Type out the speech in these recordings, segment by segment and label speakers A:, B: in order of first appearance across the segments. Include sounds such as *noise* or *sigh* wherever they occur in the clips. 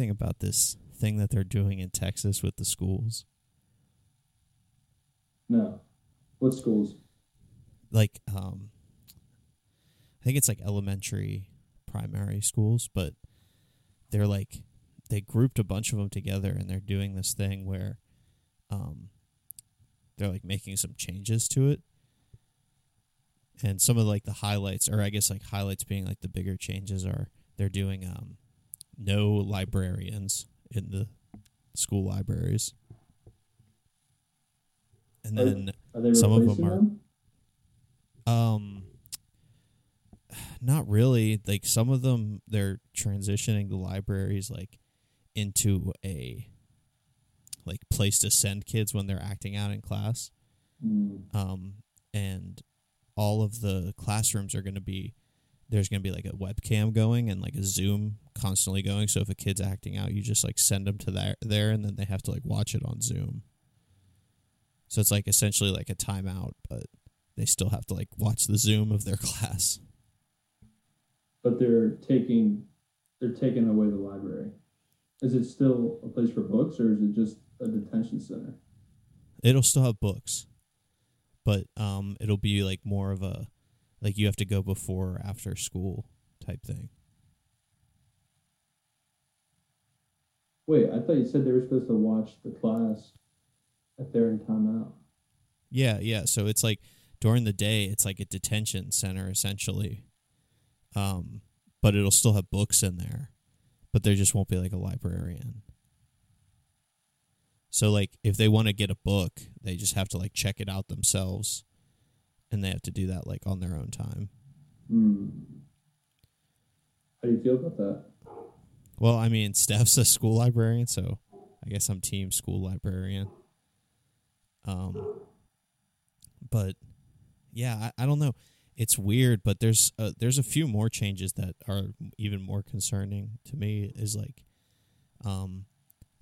A: have you heard anything about this thing that they're doing in Texas with the schools?
B: No. What schools?
A: Like, um, I think it's like elementary, primary schools, but they're like they grouped a bunch of them together and they're doing this thing where, um, they're like making some changes to it. And some of like the highlights, or I guess like highlights being like the bigger changes are they're doing um no librarians in the school libraries. And then
B: Are they
A: Some of them are-
B: them?
A: um not really. Like some of them they're transitioning the libraries like into a like place to send kids when they're acting out in class.
B: Mm.
A: Um and all of the classrooms are going to be there's going to be like a webcam going and like a zoom constantly going so if a kid's acting out you just like send them to that there and then they have to like watch it on zoom so it's like essentially like a timeout but they still have to like watch the zoom of their *laughs* class
B: But they're taking they're taking away the library. Is it still a place for books or is it just a detention center?
A: it'll still have books but um it'll be like more of a like you have to go before or after school type thing
B: Wait, I thought you said they were supposed to watch the class if they're in timeout.
A: Yeah, yeah. So it's like during the day, it's like a detention center essentially. Um, but it'll still have books in there, but there just won't be like a librarian. So like if they want to get a book, they just have to like check it out themselves, and they have to do that like on their own time.
B: Hmm. How do you feel about that?
A: Well, I mean, *laughs* Steph's a school librarian, so I guess I'm team school librarian. Um, but yeah, I, I don't know. It's weird, but there's a, there's a few more changes that are even more concerning to me. Is like, um,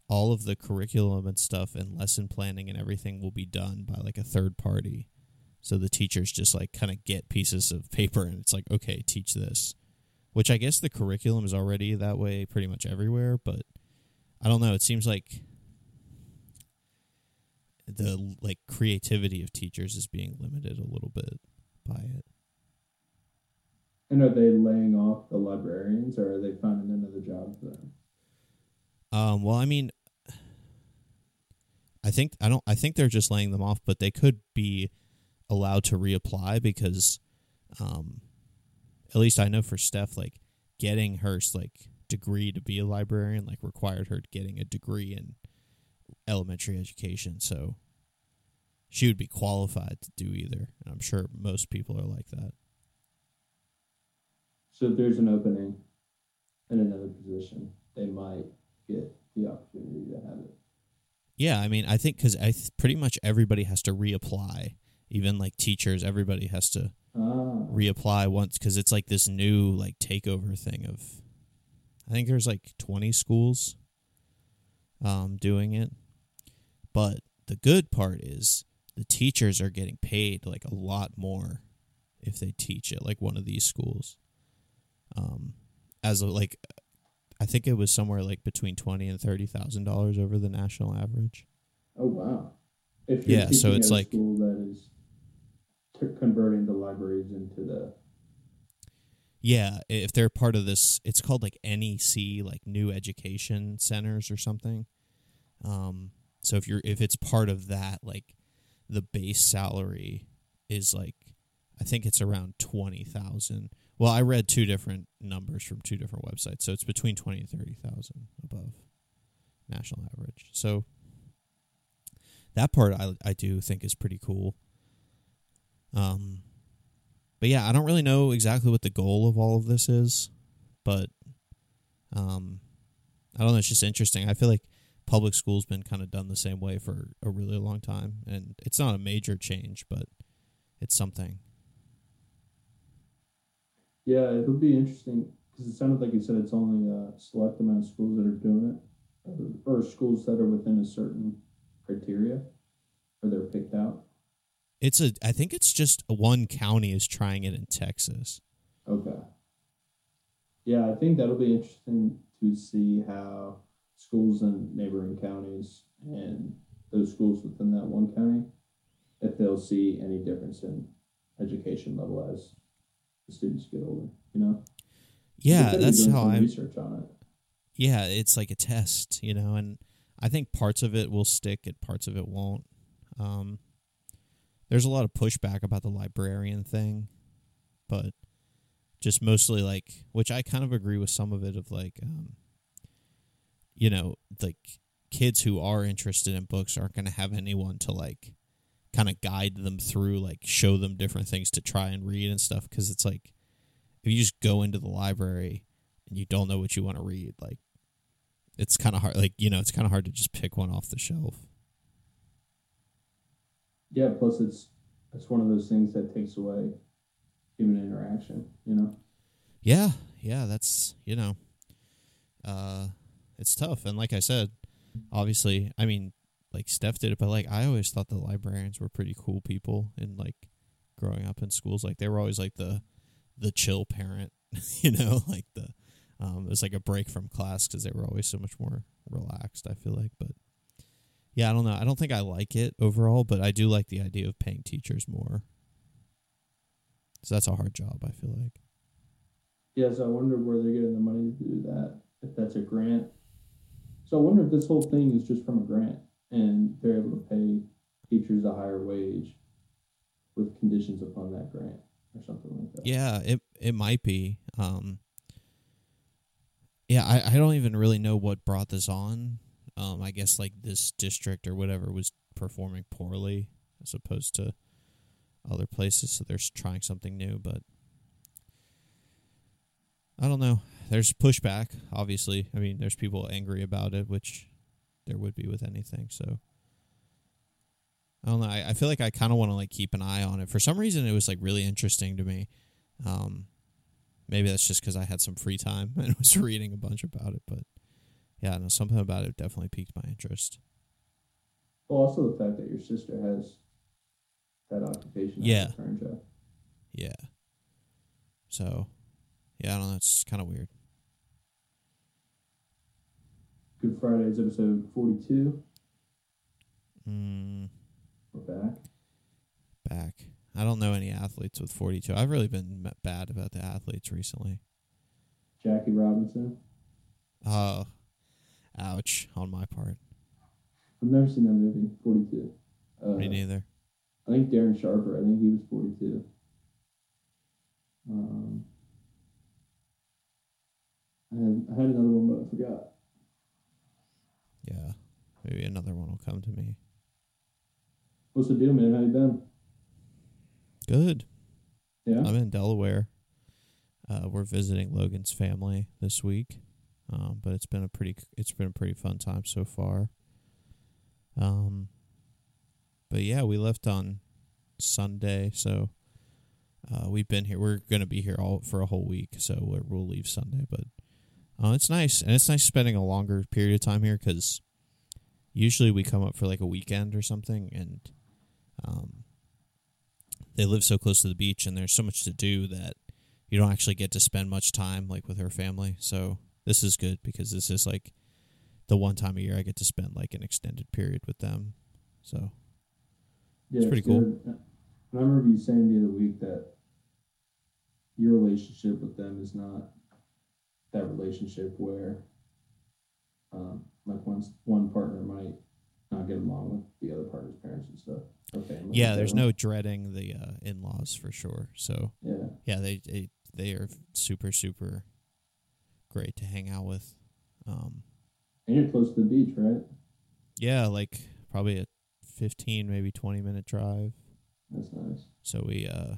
A: all of the curriculum and stuff and lesson planning and everything will be done by like a third party. So the teachers just like kind of get pieces of paper and it's like, okay, teach this which I guess the curriculum is already that way pretty much everywhere, but I don't know. It seems like the like creativity of teachers is being limited a little bit by it.
B: And are they laying off the librarians or are they finding another job for them?
A: Um, well, I mean, I think I don't. I think they're just laying them off, but they could be allowed to reapply because, um, at least I know for Steph, like getting her like degree to be a librarian like required her getting a degree in elementary education, so she would be qualified to do either. And I'm sure most people are like that.
B: So if there's an opening in another position, they might get the opportunity to have it.
A: Yeah, I mean, I think because I th- pretty much everybody has to reapply, even like teachers. Everybody has to
B: Ah,
A: reapply once because it's like this new like takeover thing of. I think there's like 20 schools, um, doing it, but the good part is the teachers are getting paid like a lot more if they teach at like one of these schools. Um, as a, like, I think it was somewhere like between twenty and thirty thousand dollars over the national average.
B: oh wow!
A: Yeah, so it's like-
B: that is converting the libraries into the
A: Yeah, if they're part of this, it's called like NEC, like New Education Centers or something. Um, so if you're if it's part of that, like the base salary is like I think it's around twenty thousand. Well, I read two different numbers from two different websites, so it's between twenty and thirty thousand above national average. So that part I I do think is pretty cool. Um, but yeah, I don't really know exactly what the goal of all of this is, but um, I don't know. It's just interesting. I feel like public school's been kind of done the same way for a really long time, and it's not a major change, but it's something.
B: Yeah, it'll be interesting because it sounded like you said it's only a select amount of schools that are doing it, or, schools that are within a certain criteria, or they're picked out.
A: It's a. I think it's just one county is trying it in Texas.
B: Okay. Yeah, I think that'll be interesting to see how schools in neighboring counties and those schools within that one county, if they'll see any difference in education level as the students get older. You know.
A: Yeah, that's how I.
B: research on it.
A: Yeah, it's like a test, you know, and I think parts of it will stick and parts of it won't. Um, there's a lot of pushback about the librarian thing, but just mostly like, which I kind of agree with some of it of like, um, you know, like kids who are interested in books aren't going to have anyone to like kind of guide them through, like show them different things to try and read and stuff. Cause it's like, if you just go into the library and you don't know what you want to read, like, it's kind of hard. Like, you know, it's kind of hard to just pick one off the shelf.
B: Yeah. Plus, it's it's one of those things that takes away human interaction. You know.
A: Yeah, yeah, that's you know, uh, it's tough. And like I said, obviously, I mean, like Steph did it, but like I always thought the librarians were pretty cool people. And like growing up in schools, like they were always like the the chill parent, *laughs* you know, like the um, it was like a break from class because they were always so much more relaxed. I feel like, but yeah, I don't know. I don't think I like it overall, but I do like the idea of paying teachers more. So that's a hard job. I feel like.
B: Yeah, so I wonder where they're getting the money to do that. If that's a grant. So I wonder if this whole thing is just from a grant and they're able to pay teachers a higher wage with conditions upon that grant or something like that.
A: Yeah, it it might be. Um, yeah, I, I don't even really know what brought this on. Um, I guess like this district or whatever was performing poorly as opposed to other places, so they're trying something new. But I don't know. There's pushback, obviously. I mean, there's people angry about it, which there would be with anything. So I don't know. I, I feel like I kind of want to like keep an eye on it. For some reason, it was like really interesting to me. Um, maybe that's just because I had some free time *laughs* and was reading a bunch about it. But yeah, no, something about it definitely piqued my interest.
B: Well, also the fact that your sister has that occupation.
A: Yeah.
B: Current job.
A: Yeah. So, yeah, I don't know. It's kind of weird.
B: Good Fridays episode 42.
A: Mm,
B: We're back.
A: back. I don't know any athletes with 42. I've really been bad about the athletes recently.
B: Jackie Robinson.
A: Oh, ouch on my part.
B: I've never seen that movie, 42. Uh,
A: Me neither.
B: I think Darren Sharper, I think he was 42. Um, I had, I had another one, but I forgot.
A: Yeah. Maybe another one will come to me.
B: What's the deal, man? How you been?
A: Good.
B: Yeah?
A: I'm in Delaware. Uh, we're visiting Logan's family this week, um, but it's been a pretty it's been a pretty fun time so far. Um, but yeah, we left on Sunday, so uh, we've been here. We're gonna be here all for a whole week, so we're, we'll leave Sunday. But uh, it's nice, and it's nice spending a longer period of time here because usually we come up for like a weekend or something, and um, they live so close to the beach and there's so much to do that you don't actually get to spend much time like with her family. So this is good because this is like the one time a year I get to spend like an extended period with them. So
B: yeah,
A: pretty cool.
B: good. I remember you saying the other week that your relationship with them is not that relationship where um, like one, one partner might not get along with the other partner's parents and stuff Okay.
A: yeah, there's no dreading the uh, in-laws for sure. So
B: Yeah.
A: yeah, they they they are super super great to hang out with. Um,
B: And you're close to the beach, right?
A: yeah, like probably a 15 maybe 20 minute drive.
B: That's nice.
A: so we uh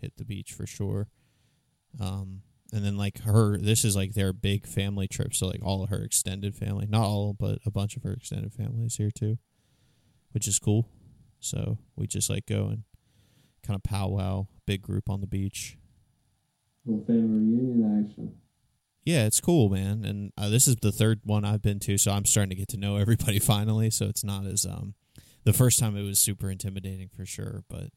A: hit the beach for sure um and then like her this is like their big family trip so like all of her extended family not all but a bunch of her extended family is here too which is cool so we just like go and kind of powwow big group on the beach
B: Little family reunion action.
A: Yeah it's cool man and uh, this is the third one i've been to so i'm starting to get to know *laughs* everybody finally so it's not as um the first time it was super intimidating for sure but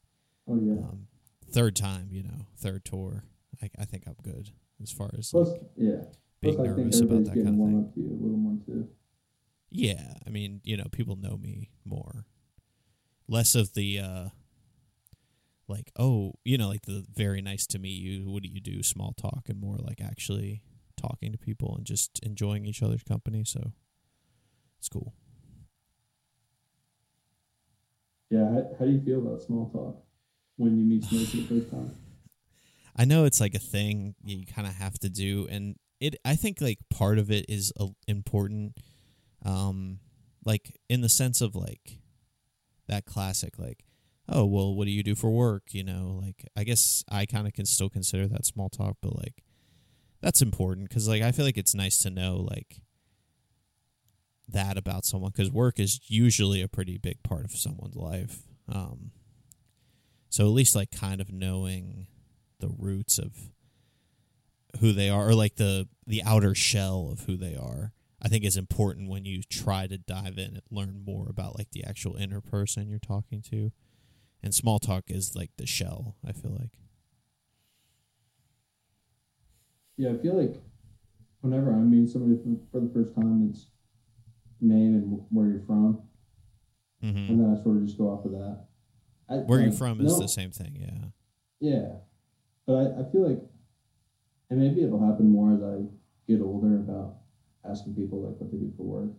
B: Oh yeah.
A: um, third time, you know, third tour. I, I think I'm good as far as
B: Plus,
A: like,
B: yeah.
A: being
B: Plus, I think
A: nervous about that kind of thing.
B: to you a little more too.
A: Yeah, I mean, you know, people know me more. Less of the uh like, oh, you know, like the very nice to meet you, what do you do small talk and more like actually talking to people and just enjoying each other's company, so it's cool.
B: Yeah, how, how do you feel about small talk when you meet somebody for the first time?
A: I know it's like a thing you kind of have to do, and it. I think like part of it is uh, important, um, like in the sense of like that classic like, oh well, what do you do for work? You know, like I guess I kind of can still consider that small talk, but like that's important because like I feel like it's nice to know like that about someone because work is usually a pretty big part of someone's life. Um, so at least like kind of knowing the roots of who they are or like the the outer shell of who they are i think is important when you try to dive in and learn more about like the actual inner person you're talking to and small talk is like the shell i feel like
B: Yeah, I feel like whenever I meet somebody for, for the first time, it's name and where you're from,
A: mm-hmm.
B: and then I sort of just go off of that. I,
A: where you're from is
B: no-
A: the same thing yeah
B: Yeah, but I, I feel like, and maybe it'll happen more as I get older about asking people like what they do for work.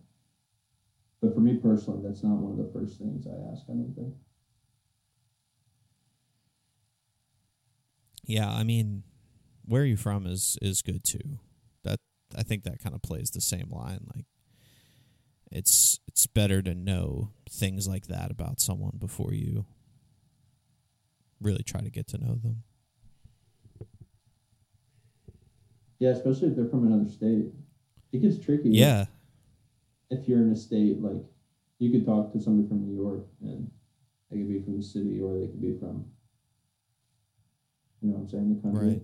B: But for me personally, that's not one of the first things I ask. I don't think.
A: yeah i mean where you from is is good too that i think that kind of plays the same line like it's it's better to know things like that about someone before you really try to get to know them
B: Yeah, especially if they're from another state, it gets tricky.
A: yeah
B: If you're in a state like, you could talk to somebody from New York, and they could be from the city, or they could be from, you know, what I'm saying the country.
A: Right.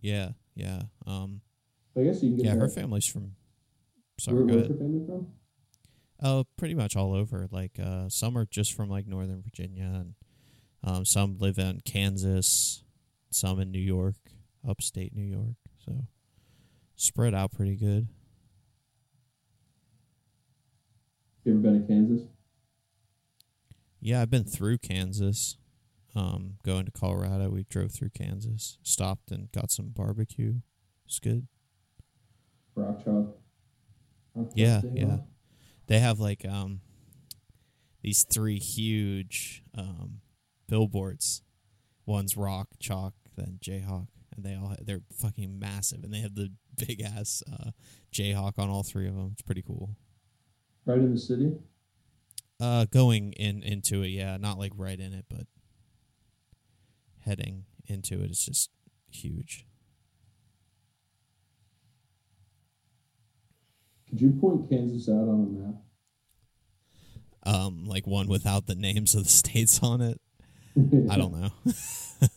A: Yeah, yeah. Um,
B: I guess you can get
A: yeah, her
B: that.
A: family's from. Sorry,
B: Where, where's her family from?
A: Oh, pretty much all over. Like, uh, some are just from like Northern Virginia, and um, some live in Kansas, some in New York, upstate New York. So spread out pretty good.
B: You ever been to Kansas?
A: Yeah, I've been through Kansas. Um, going to Colorado, we drove through Kansas, stopped and got some barbecue. It's good.
B: Rock Chalk.
A: Yeah, yeah. They have like um these three huge um billboards. One's rock, chalk, then Jayhawk, and they all they're fucking massive, and they have the *laughs* big ass uh, Jayhawk on all three of them. It's pretty cool.
B: Right in the city.
A: Uh, going in into it, yeah, not like right in it, but heading into it. It's just huge.
B: Could you point Kansas out on a map?
A: Um, like one without the names of the *laughs* states on it. I don't know. *laughs* *laughs*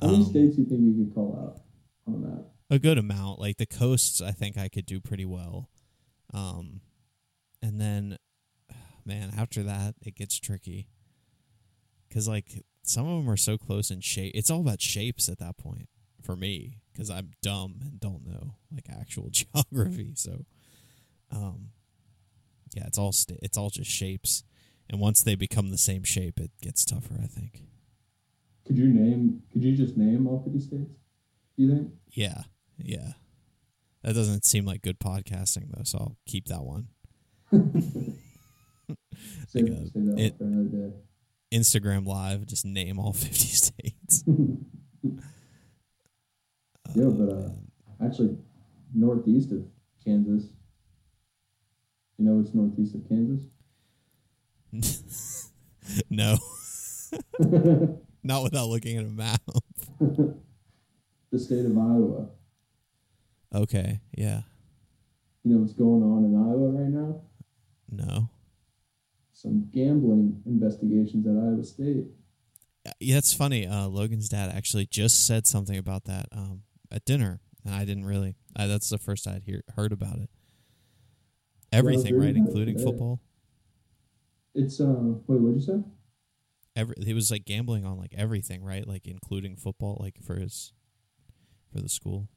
B: How many
A: Um,
B: states do you think you could call out on a map?
A: a good amount. Like the coasts, I think I could do pretty well. Um, and then, *sighs* man, after that, it gets tricky. Cause like some of them are so close in shape. It's all about shapes at that point for me. Cause I'm dumb and don't know like actual *laughs* geography. So, um, yeah, it's all sta it's all just shapes. And once they become the same shape, it gets tougher. I think.
B: Could you name? Could you just name all fifty states? Do you think?
A: Yeah, yeah. That doesn't seem like good podcasting though, so I'll keep that one. *laughs* *laughs*
B: Save,
A: Like, uh,
B: save that
A: it-
B: one for another day.
A: Instagram live, just name all *laughs* 50 states. *laughs*
B: Yeah, but, uh. Actually, northeast of Kansas. You know what's northeast of Kansas? *laughs*
A: no, not without looking at a map.
B: the state of Iowa.
A: Okay, yeah,
B: You know what's going on in Iowa right now?
A: no.
B: Some gambling investigations at Iowa State.
A: Yeah, it's funny. Uh, Logan's dad actually just said something about that um, at dinner, and I didn't really. I, that's the first I'd hear, heard about it. Everything, right, including
B: today.
A: football.
B: It's uh wait, what'd you say?
A: Every he was like gambling on like everything, right? Like including football, like for his for the school.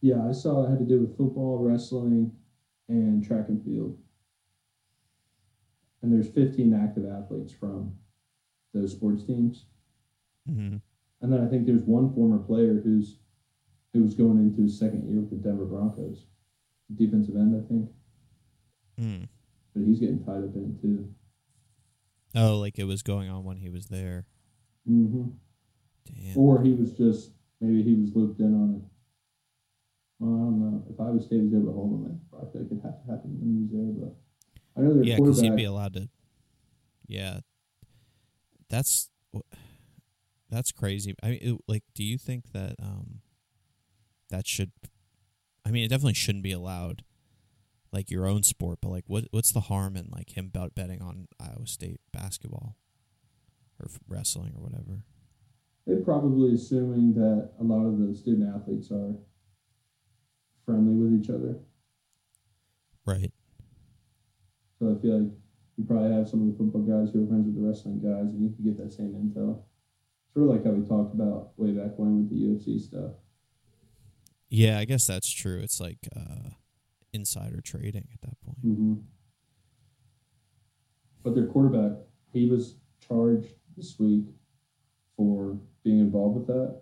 B: Yeah, I saw it had to do with football, wrestling, and track and field. And there's 15 active athletes from those sports teams.
A: Mm-hmm.
B: And then I think there's one former player who's who's going into his second year with the Denver Broncos, defensive end, I think.
A: Mm.
B: But he's getting tied up in it too.
A: Oh, like it was going on when he was there.
B: Mm-hmm.
A: Damn.
B: Or he was just maybe he was looped in on it. Well, I don't know. If Iowa State was able to hold him, I feel like it had to happen when he was there. But I know their
A: yeah, because he'd be allowed to. Yeah, that's that's crazy. I mean, it, like, do you think that um that should? I mean, it definitely shouldn't be allowed, like your own sport. But like, what what's the harm in like him bet- betting on Iowa State basketball or wrestling or whatever?
B: They're probably assuming that a lot of the student athletes are friendly with each other.
A: Right.
B: So I feel like you probably have some of the football guys who are friends with the wrestling guys, and you can get that same intel. Sort of like how we talked about way back when with the UFC stuff.
A: Yeah, I guess that's true. It's like uh insider trading at that point.
B: Mm-hmm. But their quarterback, he was charged this week for being involved with that.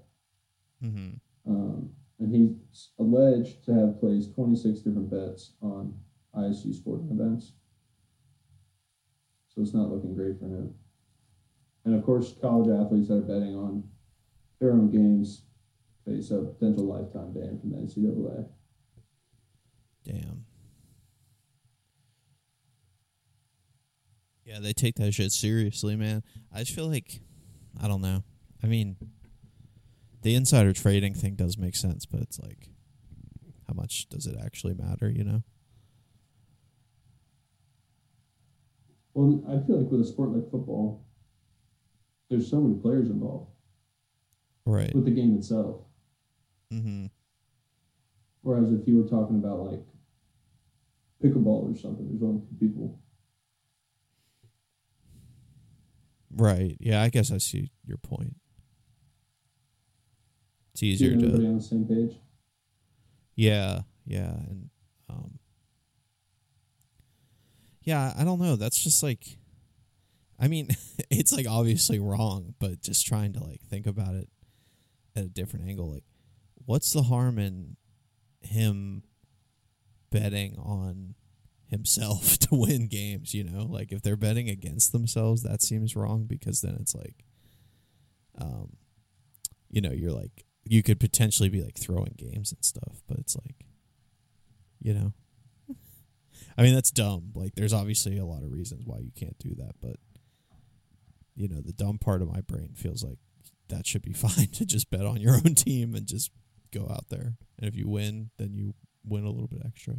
A: Mm-hmm.
B: Um, and he's alleged to have placed 26 different bets on ISU sporting events. So it's not looking great for him. And of course, college athletes that are betting on their own games face a potential lifetime ban from the NCAA.
A: Damn. Yeah, they take that shit seriously, man. I just feel like I don't know. I mean, the insider trading thing does make sense, but it's like how much does it actually matter, you know?
B: Well, I feel like with a sport like football, there's so many players involved
A: Right.
B: with the game itself.
A: Mm-hmm.
B: Whereas if you were talking about like pickleball or something, there's only two people.
A: Right. Yeah, I guess I see your point. It's easier to
B: on the same page.
A: Yeah, yeah, and um Yeah, I don't know. That's just like I mean, *laughs* it's like obviously wrong, but just trying to like think about it at a different angle like what's the harm in him betting on himself *laughs* to win games, you know? Like if they're betting against themselves, that seems wrong because then it's like um you know, you're like you could potentially be like throwing games and stuff, but it's like you know. I mean, that's dumb. Like there's obviously a lot of reasons why you can't do that, but you know, the dumb part of my brain feels like that should be *laughs* fine to just bet on your own team and just go out there. And if you win, then you win a little bit extra.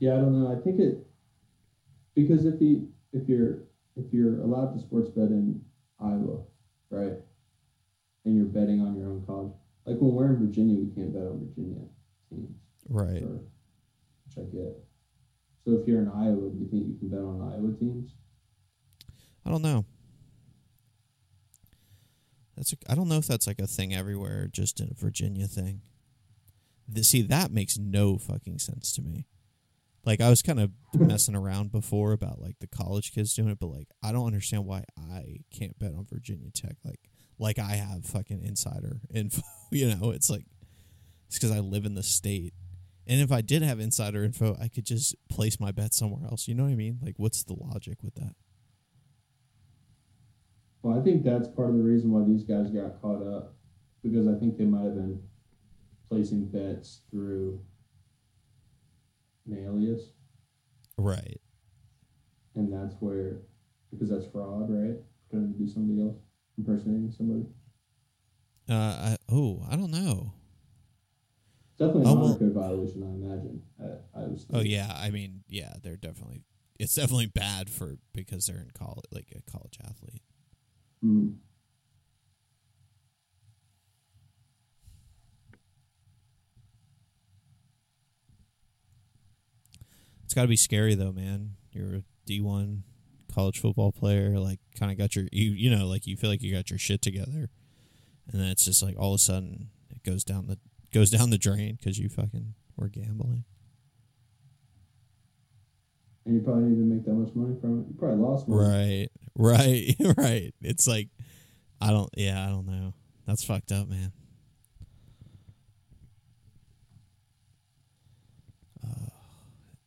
B: Yeah, I don't know. I think it because if he if you're if you're allowed to sports bet in Iowa, right, and you're betting on your own college, like when we're in Virginia, we can't bet on Virginia teams,
A: Right.
B: or, which I get. So if you're in Iowa, do you think you can bet on Iowa teams?
A: I don't know. That's a, I don't know if that's like a thing everywhere, just a Virginia thing. The, see, that makes no fucking sense to me. Like I was kind of messing around before about like the college kids doing it, but like I don't understand why I can't bet on Virginia Tech. Like like I have fucking insider info. *laughs* You know, it's like it's because I live in the state. And if I did have insider info, I could just place my bet somewhere else. You know what I mean? Like, what's the logic with that?
B: Well, I think that's part of the reason why these guys got caught up because I think they might have been placing bets through an alias,
A: Right.
B: and that's where because that's fraud, right? Pretending to be somebody else, impersonating somebody.
A: Uh, I, oh, I don't know.
B: Definitely
A: Oh, well-
B: honor violation, I imagine. At Iowa State.
A: Oh yeah, I mean, yeah, they're definitely. It's definitely bad for because they're in college, like a college athlete.
B: Mm.
A: It's got to be scary though, man. You're a D one college football player, like kind of got your you you know like you feel like you got your shit together, and then it's just like all of a sudden it goes down the goes down the drain because you fucking were gambling.
B: And you probably didn't make that much money from it. You probably lost money.
A: Right, *laughs* right, *laughs* right. It's like I don't. Yeah, I don't know. That's fucked up, man.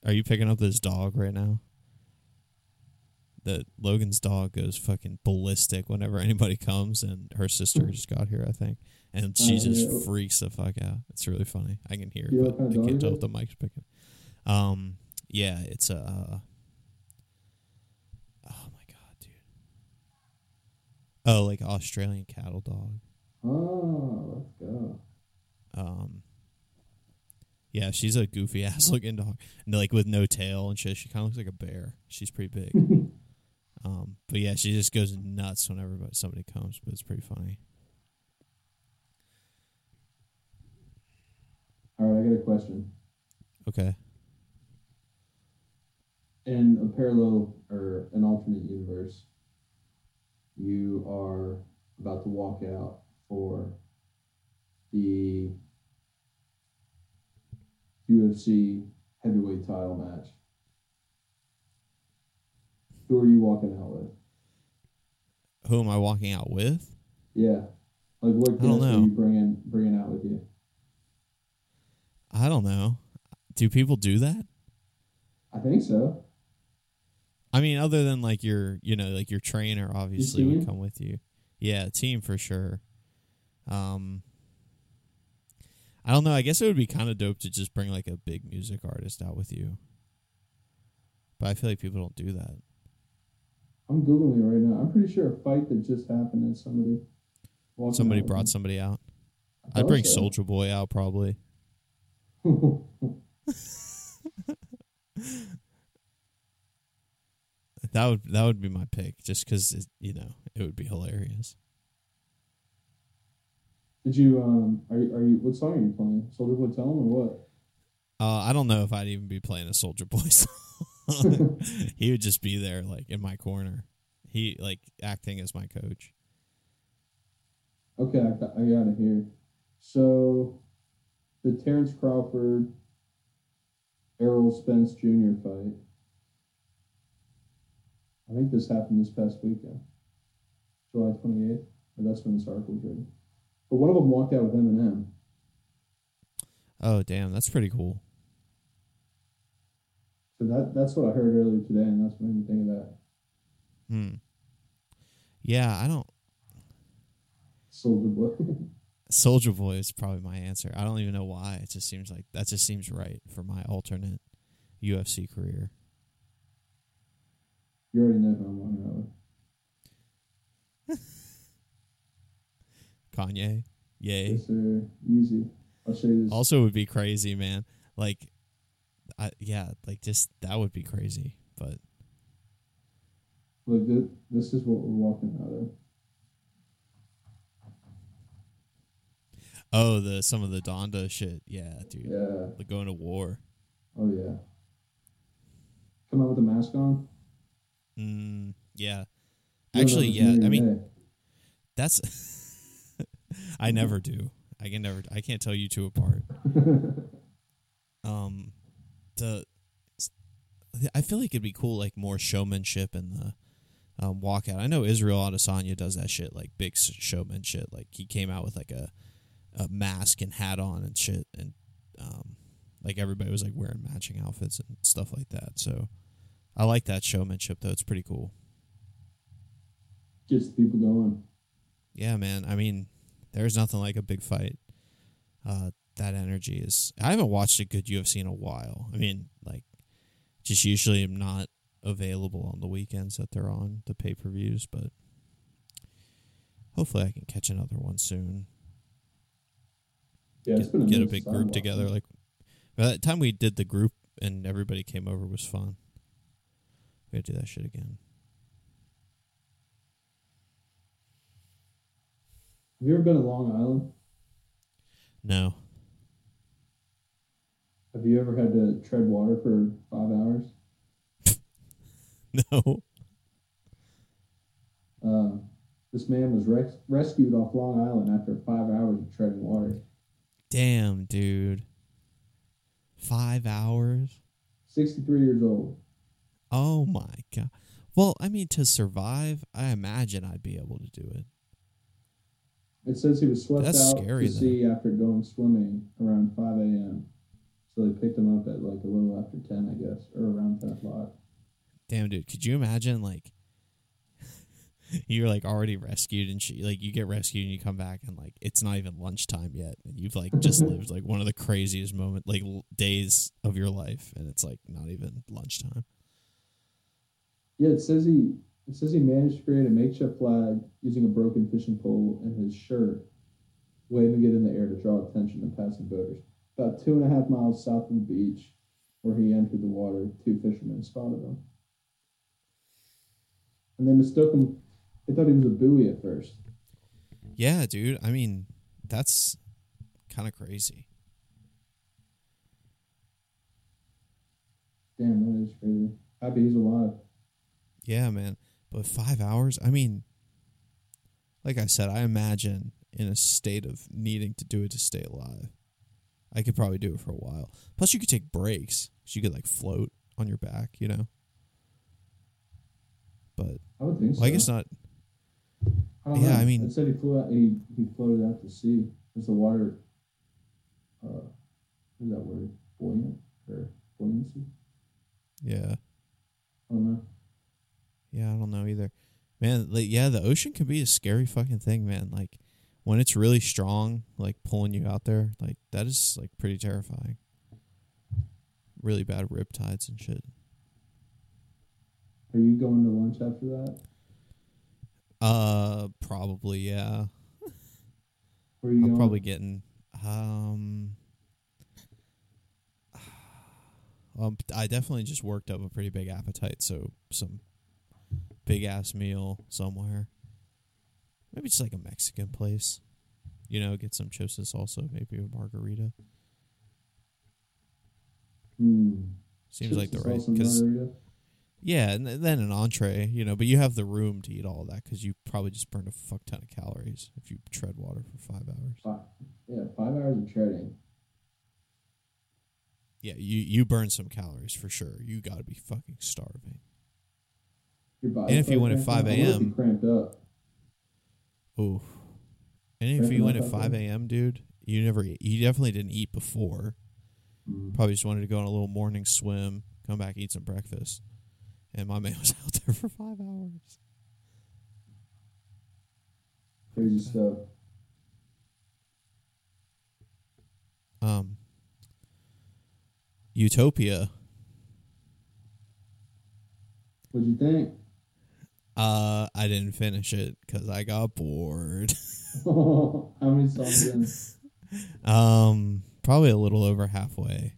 A: Are you picking up this dog right now? That Logan's dog goes fucking ballistic whenever *laughs* anybody comes, and her sister just got here, I think, and she
B: Uh,
A: just
B: yeah.
A: freaks the fuck out. It's really funny. I can hear,
B: You
A: it, but I can't tell if the mic's picking. Um, yeah, it's a. Uh, oh my god, dude. Oh, like Australian cattle dog.
B: Oh, let's go.
A: Um, yeah, she's a goofy *laughs* ass looking dog, and like with no tail and shit. She kind of looks like a bear. She's pretty big. *laughs* um, but yeah, she just goes nuts whenever somebody comes. But it's pretty funny.
B: All right, I got a question.
A: Okay.
B: In a parallel or an alternate universe, you are about to walk out for the UFC heavyweight title match. Who are you walking out with?
A: Who am I walking out with?
B: Yeah, like what guest are you bringing bringing out with you?
A: I don't know. Do people do that?
B: I think so.
A: I mean, other than like your, you know, like your trainer obviously would come with you. Yeah, team for sure. Um, I don't know. I guess it would be kind of dope to just bring like a big music artist out with you. But I feel like people don't do that.
B: I'm googling it right now. I'm pretty sure a fight that just happened and somebody
A: Somebody brought somebody out. I'd bring
B: so.
A: Soulja Boy out probably. *laughs* *laughs* That would that would be my pick, just because you know it would be hilarious.
B: Did you um are you, are you what song are you playing? Soulja Boy Tell 'em or what?
A: Uh, I don't know if I'd even be playing a Soulja Boy *laughs* song. *laughs* he would just be there, like in my corner. He like acting as my coach.
B: Okay, I got, I got it here. So, the Terrence Crawford, Errol Spence Jr. fight. I think this happened this past weekend, July 28th. Or that's when this article was written. But one of them walked out with Eminem.
A: Oh damn, that's pretty cool.
B: So that that's what I heard earlier today, and that's what made me think of that.
A: Hmm. Yeah, I don't.
B: Soulja Boy. *laughs*
A: Soulja Boy is probably my answer. I don't even know why. It just seems like that just seems right for my alternate UFC career.
B: you already know who I'm out with. *laughs*
A: Kanye, yay.
B: Yes, sir. Easy. I'll show you this.
A: Also, would be crazy, man. Like, I yeah, like just that would be crazy. But
B: Look, this, this is what we're walking out of.
A: oh, the some of the Donda shit, yeah, dude.
B: Yeah.
A: Like going to war.
B: Oh yeah. Come out with a mask on.
A: Mm, yeah. Actually, yeah. I mean, that's. *laughs* I never do. I can never. I can't tell you two apart. *laughs* Um, the. I feel like it'd be cool, like more showmanship in the um, walkout. I know Israel Adesanya does that shit, like big s- showman shit. Like he came out with like a, a mask and hat on and shit, and um, like everybody was like wearing matching outfits and stuff like that. So, I like that showmanship though. It's pretty cool.
B: Gets people going.
A: Yeah, man. I mean, there's nothing like a big fight. Uh, that energy is. I haven't watched a good UFC in a while. I mean, like, just usually I'm not available on the weekends that they're on the pay per views, but hopefully I can catch another one soon.
B: Yeah, it's
A: Get,
B: been a,
A: get a big group
B: watched
A: together. Like, by the time we did the group and everybody came over was fun. We gotta do that shit again.
B: Have you ever been to Long Island?
A: No.
B: Have you ever had to tread water for five hours? *laughs*
A: No.
B: Uh, this man was res- rescued off Long Island after five hours of treading water.
A: Damn, dude. Five hours?
B: 63 years old.
A: Oh my god. Well, I mean, to survive, I imagine I'd be able to do it.
B: It says he was swept
A: That's
B: out
A: scary,
B: to sea after going swimming around 5 a.m. So they picked him up at like a little after 10, I guess, or around 10 o'clock.
A: Damn, dude. Could you imagine, like, *laughs* you're like already rescued and she, like, you get rescued and you come back and, like, it's not even lunchtime yet. And you've, like, just *laughs* lived, like, one of the craziest moment, like, l- days of your life. And it's, like, not even lunchtime.
B: Yeah, it says he it says he managed to create a makeshift flag using a broken fishing pole and his shirt, waving it in the air to draw attention to passing boaters. About two and a half miles south of the beach, where he entered the water, two fishermen spotted him. And they mistook him. They thought he was a buoy at first.
A: Yeah, dude. I mean, that's kind of crazy.
B: Damn, that is crazy. Happy he's alive.
A: Yeah, man. But five hours? I mean, like I said, I imagine in a state of needing to do it to stay alive. I could probably do it for a while. Plus, you could take breaks. You could like float on your back, you know. But
B: I would think so.
A: well, I guess not.
B: I don't
A: yeah,
B: know.
A: I mean-
B: it said he flew out. He, he floated out to sea. Is the water? Uh, what is that word? Buoyant or buoyancy?
A: Yeah,
B: I don't know.
A: Yeah. I don't know either. Man, like, yeah, the ocean can be a scary fucking thing, man. Like when it's really strong, like pulling you out there, like that is like pretty terrifying. Really bad rip tides and shit.
B: Are you going to lunch after that?
A: Uh, probably yeah.
B: Where are you
A: I'm
B: going?
A: probably getting um. *sighs* Um, I definitely just worked up a pretty big appetite, so some big ass meal somewhere. Maybe just like a Mexican place, you know, get some chips and salsa, maybe a margarita.
B: Hmm.
A: Seems like the right because yeah, and then an entree, you know, but you have the room to eat all of that because you probably just burned a fuck ton of calories if you tread water for five hours.
B: Five, yeah, five hours of treading.
A: Yeah, you you burn some calories for sure. You got to be fucking starving. And if you went at 5
B: up. I wonder if
A: a.m..
B: cramped up.
A: Ooh. And if you went at five a.m., dude, you never you definitely didn't eat before.
B: Mm.
A: Probably just wanted to go on a little morning swim, come back, eat some breakfast, and my *laughs* man was out there for five hours.
B: Crazy stuff.
A: Um, Utopia.
B: What'd you think?
A: Uh, I didn't finish it because I got bored. *laughs* *laughs*
B: How many songs in?
A: um, probably a little over halfway.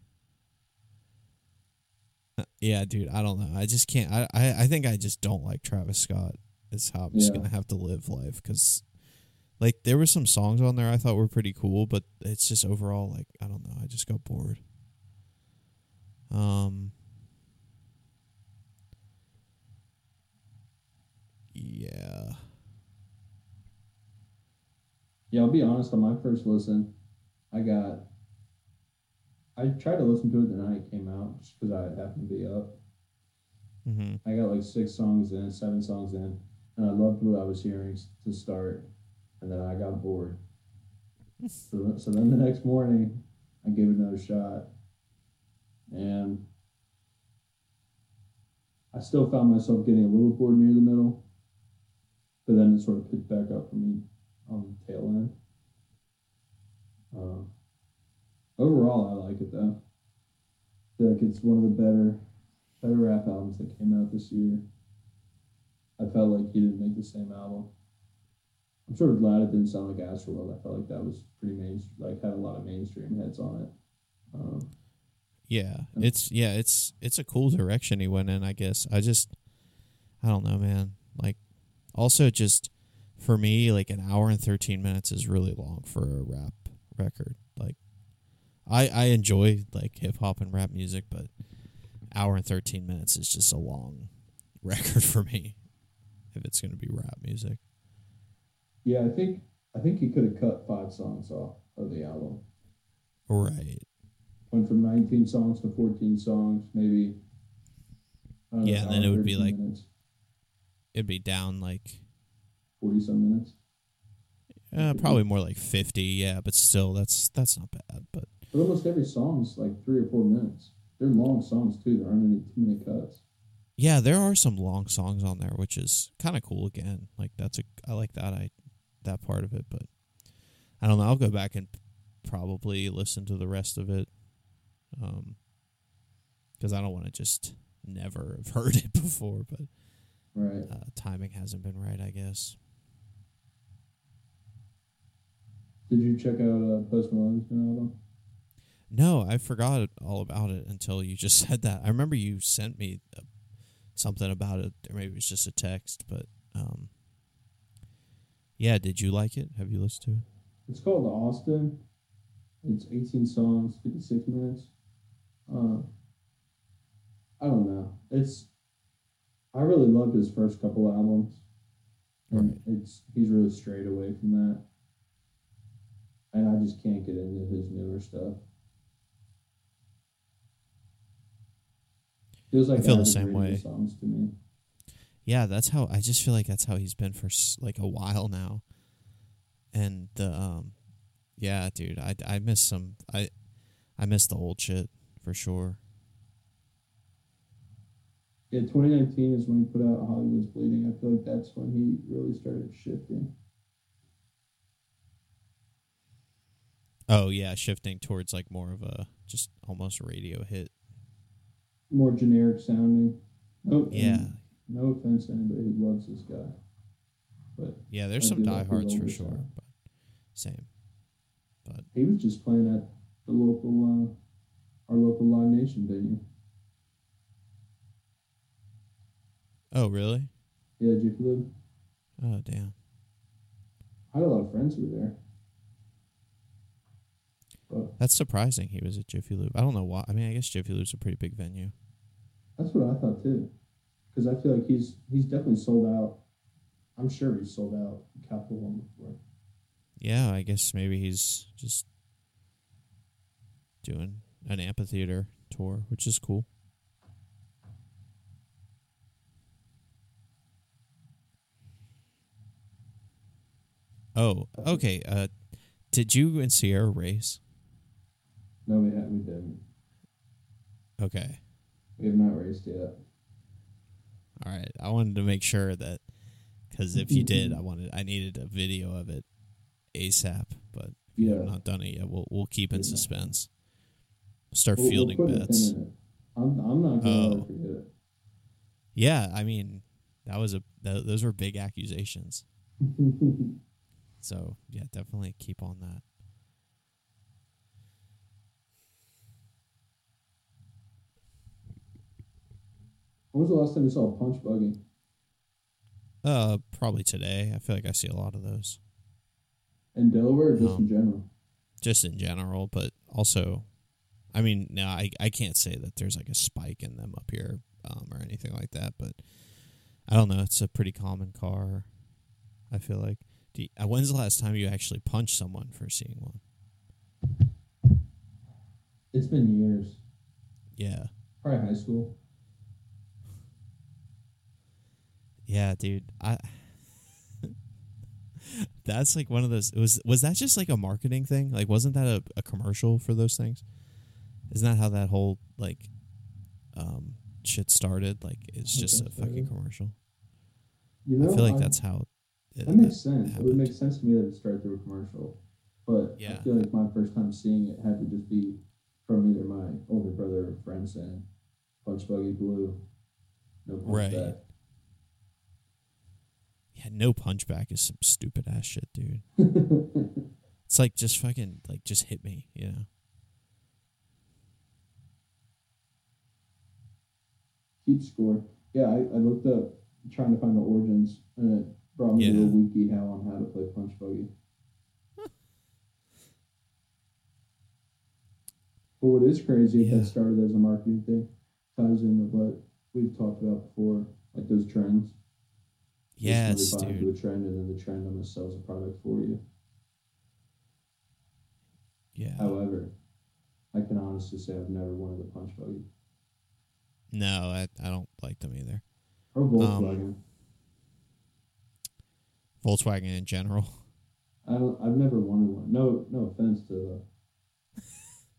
A: Uh, Yeah, dude, I don't know. I just can't. I, I, I think I just don't like Travis Scott. Is how I'm just gonna have to live life because, like, there were some songs on there I thought were pretty cool, but it's just overall like I don't know. I just got bored. Um. Yeah.
B: Yeah, I'll be honest. On my first listen, I got. I tried to listen to it the night it came out just because I happened to be up.
A: hmm
B: I got like six songs in, seven songs in, and I loved what I was hearing to start, and then I got bored. *laughs* so, so then the next morning, I gave it another shot, and I still found myself getting a little bored near the middle, but then it sort of picked back up for me on the tail end. Uh, overall, I like it though. I feel like it's one of the better better rap albums that came out this year. I felt like he didn't make the same album. I'm sort of glad it didn't sound like Astroworld. I felt like that was pretty main, like had a lot of mainstream hits on it. Um,
A: Yeah. it's yeah, it's it's a cool direction he went in. I guess I just I don't know, man. Like, also just for me, like an hour and thirteen minutes is really long for a rap record. Like, I I enjoy like hip hop and rap music, but hour and thirteen minutes is just a long *laughs* record for me. If it's gonna be rap music,
B: Yeah, I think I think he could have cut five songs off of the album.
A: right?
B: Went from 19 songs to 14 songs, maybe. Know,
A: Yeah, and then it would be
B: 13
A: like-
B: minutes,
A: It'd be down like
B: 40 some minutes.
A: uh, probably more like fifty. Yeah, but still, that's that's not bad. But
B: But almost every song's like three or four minutes. They're long songs too. There aren't any two minute cuts.
A: yeah, there are some long songs on there, which is kind of cool. Again, like that's a I like that I that part of it, but I don't know. I'll go back and probably listen to the rest of it, um, because I don't want to just never have *laughs* heard it before. But
B: Right.
A: uh, timing hasn't been right, I guess.
B: Did you check out uh, Post Malone's new album?
A: No, I forgot all about it until you just *laughs* said that. I remember you sent me uh, something about it, or maybe it was just a text. But um, yeah, did you like it? Have you listened to it?
B: It's called Austin. It's 18 songs, 56 minutes. Uh, I don't know. It's I really loved his first couple albums. And it's he's really strayed away from that. And I just can't get into his newer stuff. Feels like
A: I feel the same way.
B: Songs to me.
A: Yeah, that's how I just feel like that's how he's been for like a while now. And the um, yeah, dude, I I miss some I I miss the old shit for sure.
B: Yeah, 2019 is when he put out Hollywood's Bleeding. I feel like that's when he really started shifting.
A: Oh yeah, shifting towards like more of a just almost radio hit.
B: More generic sounding. No,
A: Yeah,
B: No offense to anybody who loves this guy, but
A: yeah. There's
B: I
A: some
B: like
A: diehards for sure,
B: sound.
A: but same. But
B: he was just playing at the local, uh, our local Live Nation venue.
A: Oh really?
B: Yeah, Jiffy Lube.
A: Oh damn.
B: I had a lot of friends who were there. But
A: That's surprising. He was at Jiffy Lube. I don't know why. I mean, I guess Jiffy Lube's a pretty big venue.
B: that's what I thought too, because I feel like he's he's definitely sold out. I'm sure he's sold out Capital One before.
A: Yeah, I guess maybe he's just doing an amphitheater tour, which is cool. Oh, okay. Uh, did you and Sierra race?
B: No, we we didn't.
A: Okay.
B: We have not raced yet.
A: All right. I wanted to make sure that because if you did, I wanted I needed a video of it ASAP. But if you have not done it yet, we'll we'll keep in
B: Yeah.
A: suspense. Start
B: We'll- we'll
A: fielding
B: put
A: bets.
B: I'm I'm not gonna
A: Oh.
B: forget it.
A: Yeah, I mean that was a th- those were big accusations. *laughs* So yeah, definitely keep on that.
B: when was the last time you saw a punch buggy?
A: Uh, probably today. I feel like I see a lot of those,
B: In Delaware or just
A: Um,
B: in general?
A: just in general, but also, I mean, no, I I can't say that there's like a spike in them up here um, or anything like that, but I don't know. It's a pretty common car. I feel like. You, uh, when's the last time you actually punched someone for seeing one?
B: It's been years.
A: Yeah,
B: Probably high school.
A: yeah, dude. I. *laughs* That's like one of those. Was was that just like a marketing thing? Like, wasn't that a, a commercial for those things? Isn't that how that whole like, um, shit started? Like, it's just a fucking commercial.
B: You know,
A: I feel like
B: I-
A: that's how.
B: That makes sense. It would make sense to me that it started through a commercial, but
A: Yeah.
B: I feel like my first time seeing it had to just be from either my older brother or friend saying, "Punch buggy blue, no punch
A: Right.
B: back."
A: Yeah, no punchback is some stupid ass shit, dude. *laughs* It's like just fucking like just hit me, you know.
B: Keep score. Yeah, I, I looked up trying to find the origins, and it brought me to
A: Yeah.
B: a wiki how on how to play punch buggy. *laughs* But what is crazy if that started as a marketing thing ties into what we've talked about before, like those trends.
A: Yes,
B: really
A: dude.
B: into a trend, and then the trend almost sells a product for you.
A: Yeah.
B: However, I can honestly say I've never wanted a punch buggy
A: No, I, I don't like them either.
B: or
A: Um,
B: Volkswagen.
A: In general.
B: I don't. I've never wanted one. No, no offense to the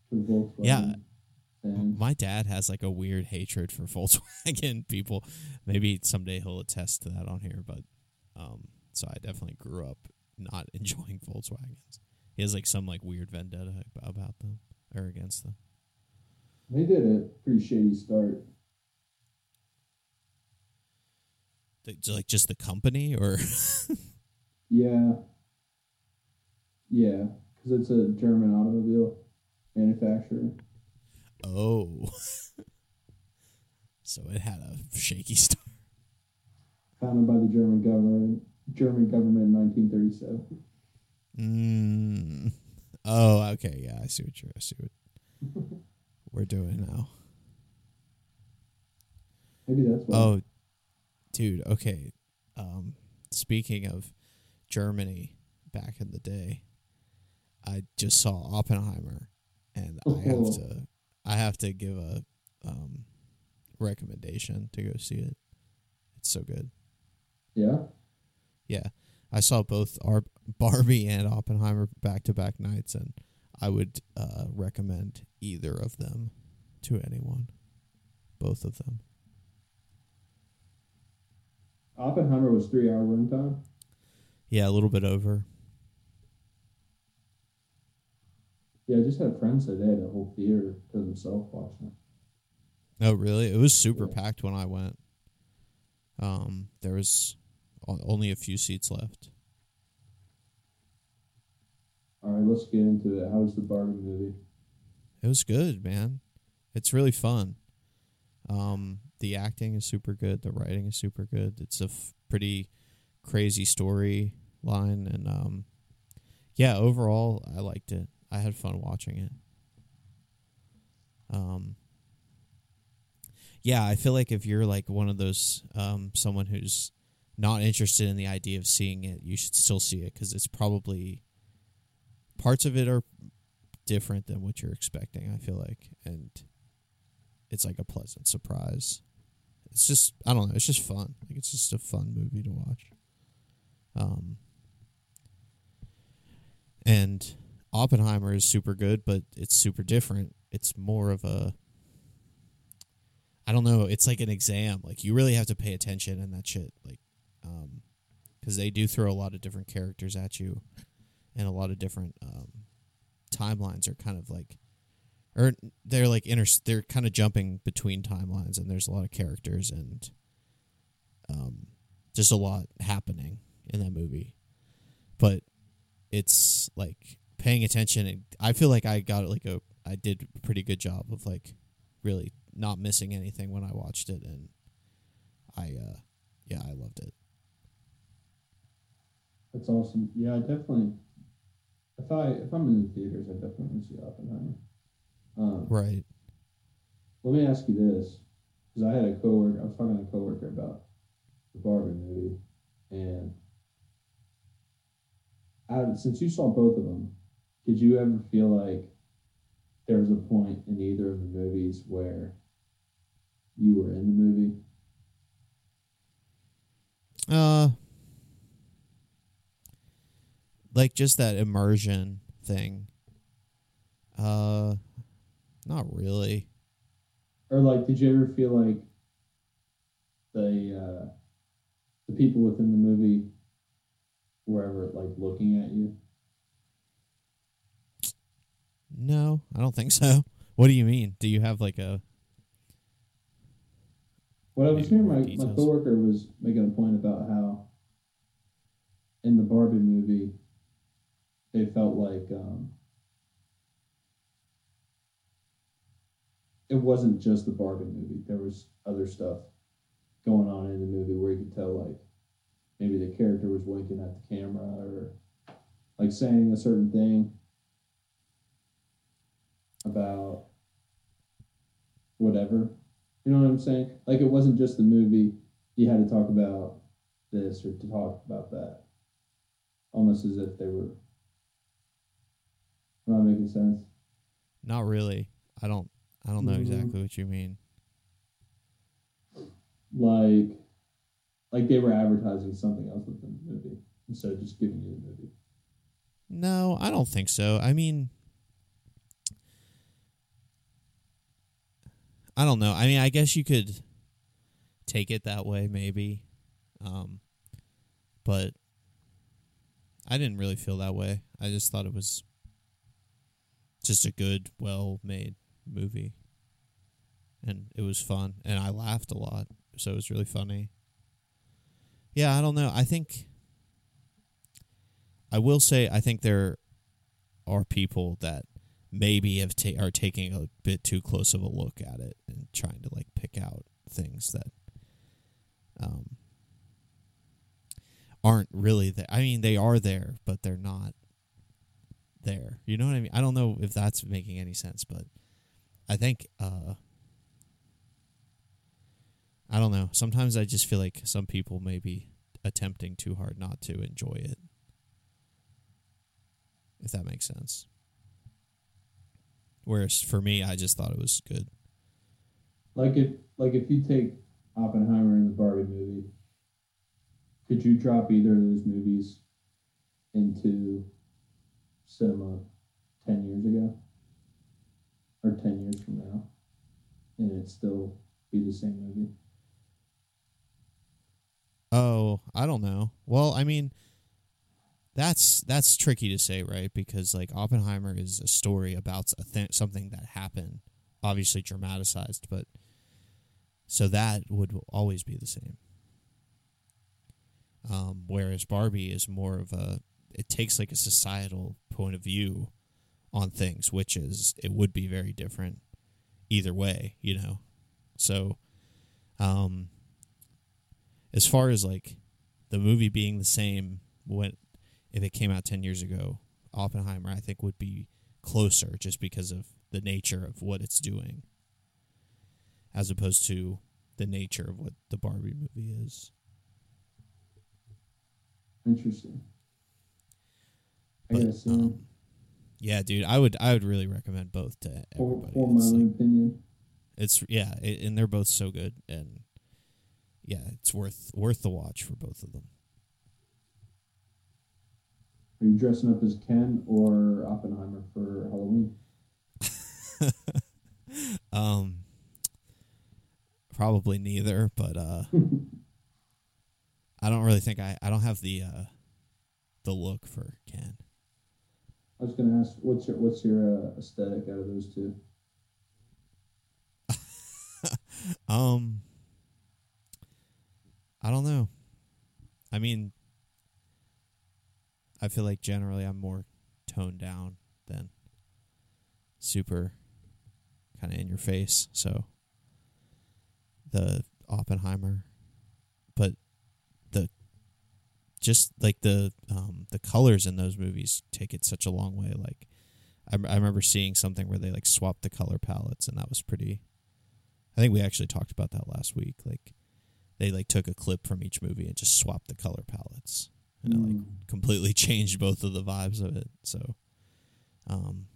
B: to Volkswagen.
A: Yeah.
B: fans.
A: My dad has like a weird hatred for *laughs* Volkswagen people. Maybe someday he'll attest to that on here, but um, so I definitely grew up not *laughs* enjoying Volkswagens. He has like some like weird vendetta about them or against them.
B: They did a pretty shady start.
A: The- Like just the company or *laughs*
B: Yeah. Yeah, because it's a German automobile manufacturer.
A: oh, *laughs* so it had a shaky start.
B: founded by the German government. German government in 1937.
A: Mm. Oh, okay, yeah, I see what you're. I see what *laughs* we're doing now.
B: Maybe that's why.
A: Oh, dude. Okay. Um, speaking of Germany, back in the day, I just saw Oppenheimer, and I have
B: Oh.
A: to, I have to give a um, recommendation to go see it. It's so good.
B: yeah.
A: Yeah, I saw both our *laughs* Barbie and Oppenheimer back to back nights, and I would uh, recommend either of them to anyone. Both of them.
B: Oppenheimer was three hour runtime.
A: Yeah, a little bit over.
B: Yeah, I just had friends say they had a whole theater to themselves watching it.
A: Oh, really? It was super
B: Yeah.
A: packed when I went. Um, there was only a few seats left.
B: All right, let's get into it. How was the Barbie movie?
A: It was good, man. It's really fun. Um, the acting is super good. The writing is super good. It's a f- pretty crazy story line, and um, yeah, overall, I liked it. I had fun watching it. Um, yeah, I feel like if you're like one of those um, someone who's not interested in the idea of seeing it, you should still see it because it's probably parts of it are different than what you're expecting. I feel like, and it's like a pleasant surprise. It's just I don't know. It's just fun. Like it's just a fun movie to watch. Um, and Oppenheimer is super good, but it's super different. It's more of a I don't know. It's like an exam. Like you really have to pay attention and that shit. Like, um, because they do throw a lot of different characters at you, and a lot of different um timelines are kind of like or they're like inter they're kind of jumping between timelines and there's a lot of characters and um just a lot happening in that movie but it's like paying attention and i feel like i got like a i did a pretty good job of like really not missing anything when i watched it and i uh yeah i loved it
B: That's awesome. Yeah, I definitely. If I if I'm in the theaters, I definitely want to see Oppenheimer. Um,
A: right
B: Let me ask you this, because I had a coworker. I was talking to a coworker about the Barbie movie, and I, since you saw both of them, did you ever feel like there was a point in either of the movies where you were in the movie?
A: Uh, like just that immersion thing. Uh, not really.
B: Or like, did you ever feel like the uh, the people within the movie were ever like looking at you?
A: No, I don't think so. What do you mean? Do you have like a?
B: What I was hearing, my, my coworker was making a point about how in the Barbie movie, they felt like um, it wasn't just the Barbie movie. There was other stuff going on in the movie where you could tell, like, maybe the character was winking at the camera or like saying a certain thing about whatever. You know what I'm saying? Like it wasn't just the movie. You had to talk about this or to talk about that. Almost as if they were. Am I making sense?
A: Not really. I don't. I don't know
B: Mhm.
A: exactly what you mean.
B: Like, like they were advertising something else with the movie instead of just giving you the movie.
A: No, I don't think so. I mean, I don't know. I mean, I guess you could take it that way, maybe. Um, but I didn't really feel that way. I just thought it was just a good, well made movie. And it was fun. And I laughed a lot. So it was really funny. Yeah, I don't know. I think. I will say, I think there are people that maybe have ta- are taking a bit too close of a look at it and trying to like pick out things that um, aren't really there. I mean, they are there, but they're not there. You know what I mean? I don't know if that's making any sense, but I think uh, I don't know. Sometimes I just feel like some people may be attempting too hard not to enjoy it. If that makes sense. Whereas for me, I just thought it was good.
B: Like if, like if you take Oppenheimer and the Barbie movie, could you drop either of those movies into cinema ten years ago or ten years from now, and it still be the same movie?
A: Oh, I don't know. Well, I mean, that's that's tricky to say, right? Because like Oppenheimer is a story about a th- something that happened, obviously dramatized, but so that would always be the same. Um, whereas Barbie is more of a it takes like a societal point of view on things, which is it would be very different either way, you know. So, um, as far as like the movie being the same when if it came out 10 years ago oppenheimer i think would be closer just because of the nature of what it's doing as opposed to the nature of what the barbie movie is
B: Interesting. I guess.
A: um, yeah dude i would i would really recommend both to everybody
B: for my
A: it's,
B: own
A: like,
B: opinion,
A: it's yeah it, and they're both so good and yeah it's worth worth the watch for both of them
B: are you dressing up as Ken or Oppenheimer for Halloween? *laughs*
A: um probably neither but uh *laughs* i don't really think i i don't have the uh the look for ken
B: I was going to ask, what's your what's your uh, aesthetic out of those two? *laughs*
A: um i don't know i mean i feel like generally i'm more toned down than super kind of in your face so the oppenheimer but the just like the um the colors in those movies take it such a long way like I, I remember seeing something where they like swapped the color palettes and that was pretty I think we actually talked about that last week. Like they like took a clip from each movie and just swapped the color palettes, and it like
B: Mm.
A: completely *laughs* changed both of the vibes of it. So, um,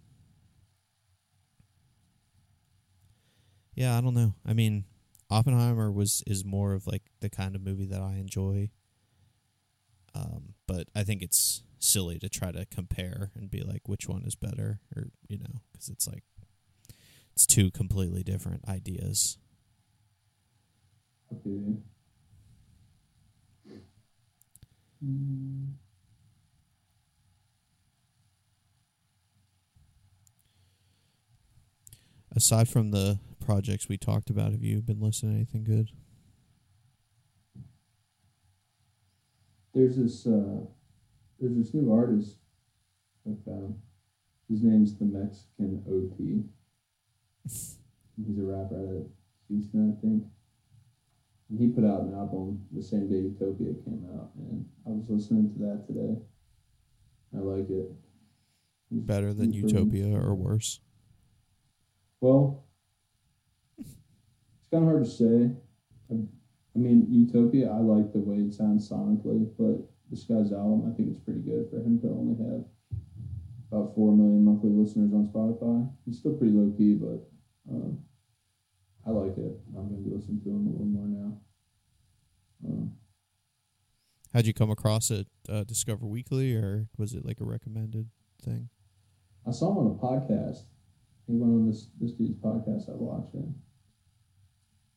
A: yeah, I don't know. I mean, Oppenheimer was is more of like the kind of movie that I enjoy. Um, but I think it's silly to try to compare and be like which one is better, or you know, because it's like it's two completely different ideas.
B: Okay. Mm.
A: Aside from the projects we talked about, have you been listening to anything good?
B: There's this uh, there's this new artist I found. His name's the Mexican OT. *laughs* He's a rapper out of Houston, I think. And he put out an album the same day Utopia came out, and I was listening to that today. I like it. He's-
A: Better than Utopia or worse?
B: Well, it's kind of hard to say. I, I mean, Utopia, I like the way it sounds sonically, but this guy's album, I think it's pretty good for him to only have about four million monthly listeners on Spotify. He's still pretty low key, but um, I like it. I'm going to be listening to him a little more now. Um,
A: How'd you come across it? Uh, Discover Weekly, or was it like a recommended thing?
B: I saw him on a podcast. He went on this this dude's podcast I watched it.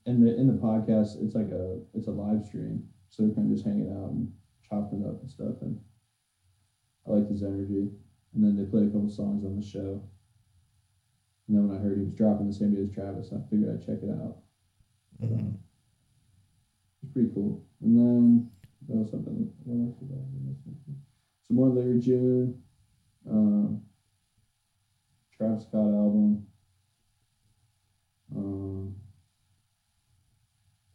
B: And the in the podcast, it's like a it's a live stream, so they're kind of just hanging out and chopping it up and stuff. And I liked his energy. And then they play a couple songs on the show. And then when I heard he was dropping the same day as Travis, I figured I'd check it out.
A: Mhm.
B: It's pretty cool. And then what else I've been what else have I been listening? Some more Larry June, um, Travis Scott album, um,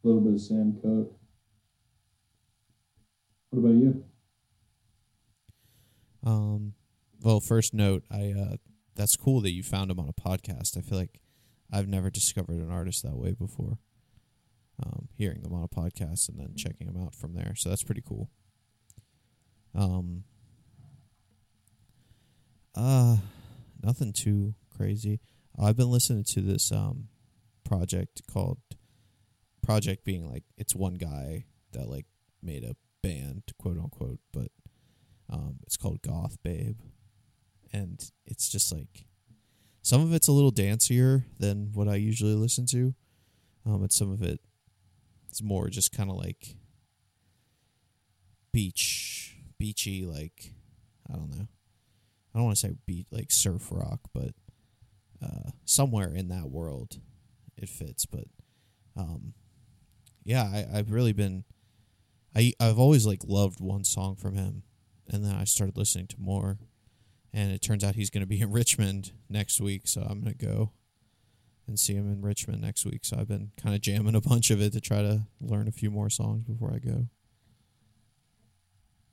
B: a little bit of Sam Cooke. What about you?
A: Um, well, first note, I uh, that's cool that you found him on a podcast. I feel like I've never discovered an artist that way before. Um, hearing them on a podcast and then checking them out from there, so that's pretty cool. Um, uh, nothing too crazy. I've been listening to this um project called project being like it's one guy that like made a band quote unquote but um it's called goth babe and it's just like some of it's a little dancier than what i usually listen to um some of it it's more just kind of like beach beachy like i don't know. I don't want to say beat like surf rock but uh somewhere in that world it fits but um yeah I, i've really been I I've always like loved one song from him, and then I started listening to more, and it turns out he's going to be *laughs* in Richmond next week, so I'm going to go and see him in Richmond next week. So I've been kind of jamming a bunch of it to try to learn a few more songs before I go.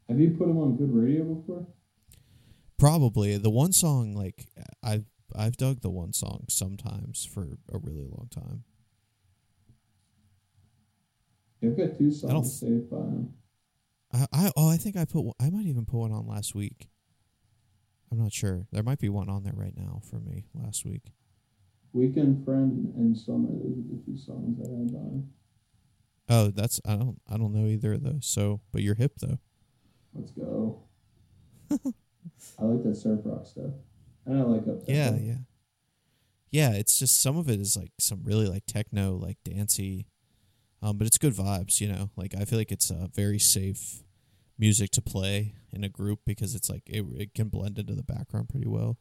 B: Have you put him on good radio before?
A: Probably the one song like I've I've dug the one song sometimes for a really long time.
B: Yeah, I've got two songs saved by him.
A: I, I oh I think I put one, I might even put one on last week. I'm not sure. There might be one on there right now for me last week.
B: Weekend Friend and Summer. Those are the two songs I had him.
A: Oh, that's I don't I don't know either of those. So, but you're hip though.
B: Let's go. *laughs* I like that surf rock stuff. And I like up
A: Yeah, yeah. Yeah, it's just some of it is like some really like techno, like dancey. Um, but it's good vibes, you know. Like I feel like it's a very safe music to play in a group because it's like it, it can blend into the background pretty well.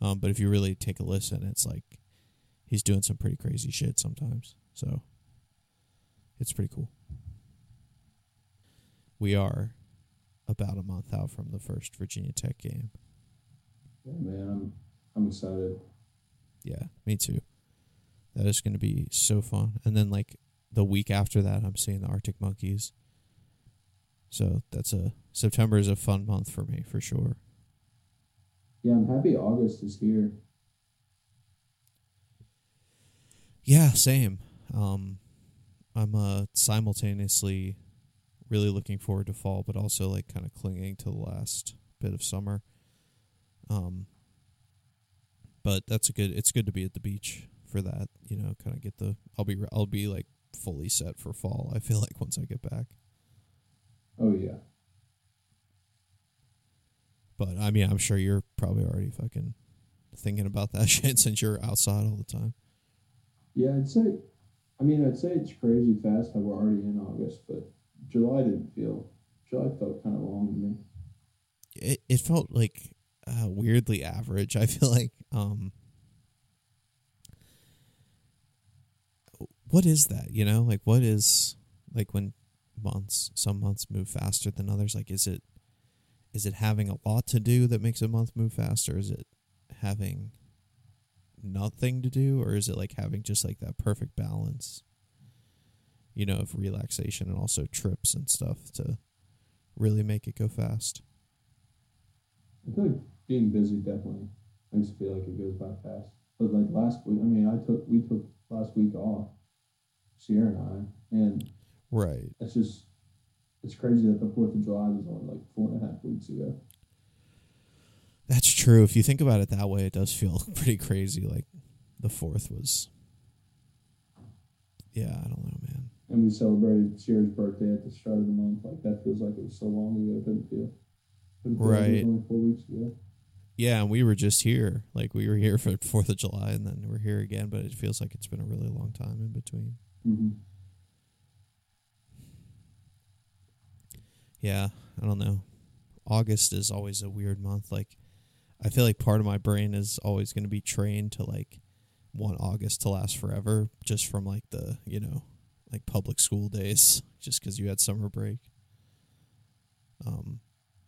A: Um, but if you really take a listen, it's like he's doing some pretty crazy shit sometimes. So it's pretty cool. We are about a month out from the first Virginia Tech game.
B: Yeah, man, I'm I'm excited.
A: Yeah, me too. That is going to be so fun. And then like the week after that, I'm seeing the Arctic Monkeys. So that's a September is a fun month for me for sure.
B: Yeah, I'm happy August is here.
A: Yeah, same. Um, I'm uh simultaneously really looking forward to fall, but also like kind of clinging to the last bit of summer. Um, but that's a good. It's good to be at the beach for that. You know, kind of get the. I'll be. I'll be like fully set for fall. I feel like once I get back.
B: Oh yeah.
A: But I mean, I'm sure you're probably already fucking thinking about that *laughs* shit since you're outside all the time.
B: Yeah, I'd say I mean I'd say it's crazy fast how we're already in August, but July didn't feel July felt kinda long to me.
A: It it felt like uh, weirdly average. *laughs* I feel like um what is that, you know? Like what is like when months some months move faster than others like is it is it having a lot to do that makes a month move faster is it having nothing to do or is it like having just like that perfect balance you know of relaxation and also trips and stuff to really make it go fast
B: I feel like being busy definitely makes it feel like it goes by fast. But like last week I mean I took we took last week off Sierra and I, and
A: Right.
B: it's just it's crazy that the Fourth of July was on like four and a half weeks ago.
A: That's true. If you think about it that way, it does feel *laughs* pretty crazy. Like the fourth was. Yeah, I don't know, man.
B: And we celebrated Sierra's birthday at the start of the month. Like that feels like it was so long ago. It didn't feel. Didn't feel like
A: Right.
B: only four weeks ago.
A: Yeah, and we were just here. Like we were here for Fourth of July, and then we're here again. But it feels like it's been a really long time in between.
B: Mm-hmm.
A: Yeah, I don't know. August is always a weird month. Like, I feel like part of my brain is always going to be trained to like want August to last forever, just from like the you know, like public school days, *laughs* just because you had summer break. Um,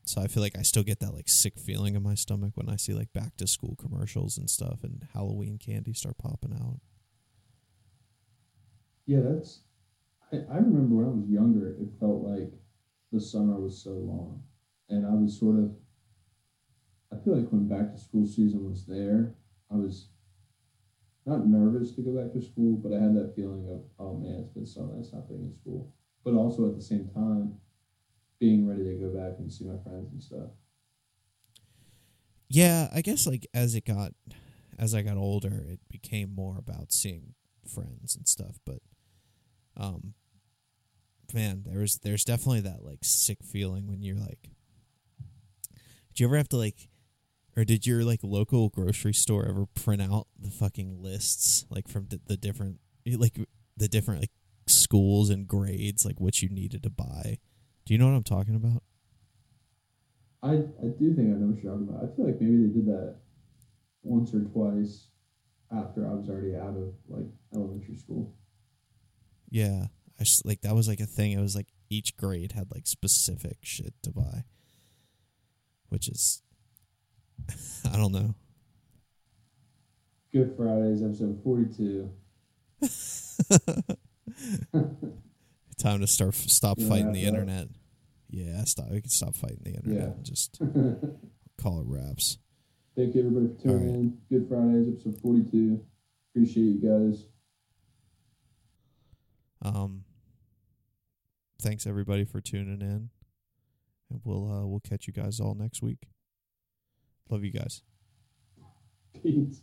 A: so I feel like I still get that like sick feeling in my stomach when I see like back to school commercials and stuff, and Halloween candy start popping out.
B: Yeah, that's. I, I remember when I was younger, it felt like the summer was so long, and I was sort of. I feel like when back to school season was there, I was not nervous to go back to school, but I had that feeling of, oh man, it's been so nice not being in school. But also at the same time, being ready to go back and see my friends and stuff.
A: Yeah, I guess like as it got as I got older, it became more about seeing friends and stuff, but um man, there's there's definitely that like sick feeling when you're like Did you ever have to like or did your like local grocery store ever print out the fucking lists like from the, the different like the different like schools and grades like what you needed to buy? Do you know what I'm talking about?
B: I, I do think I know what you're talking about. I feel like maybe they did that once or twice after I was already out of like elementary school.
A: Yeah, I just like that was like a thing. It was like each grade had like specific shit to buy, which is *laughs* I don't know.
B: Good Fridays, episode 42. *laughs*
A: Time to start stop
B: Yeah,
A: fighting the internet. Yeah, stop. We can stop fighting the internet
B: Yeah.
A: and just *laughs* call it wraps.
B: Thank you everybody for tuning
A: right.
B: in. Good Fridays, episode 42. Appreciate you guys.
A: Um, thanks everybody for tuning in, and we'll uh, we'll catch you guys all next week. Love you guys.
B: Peace.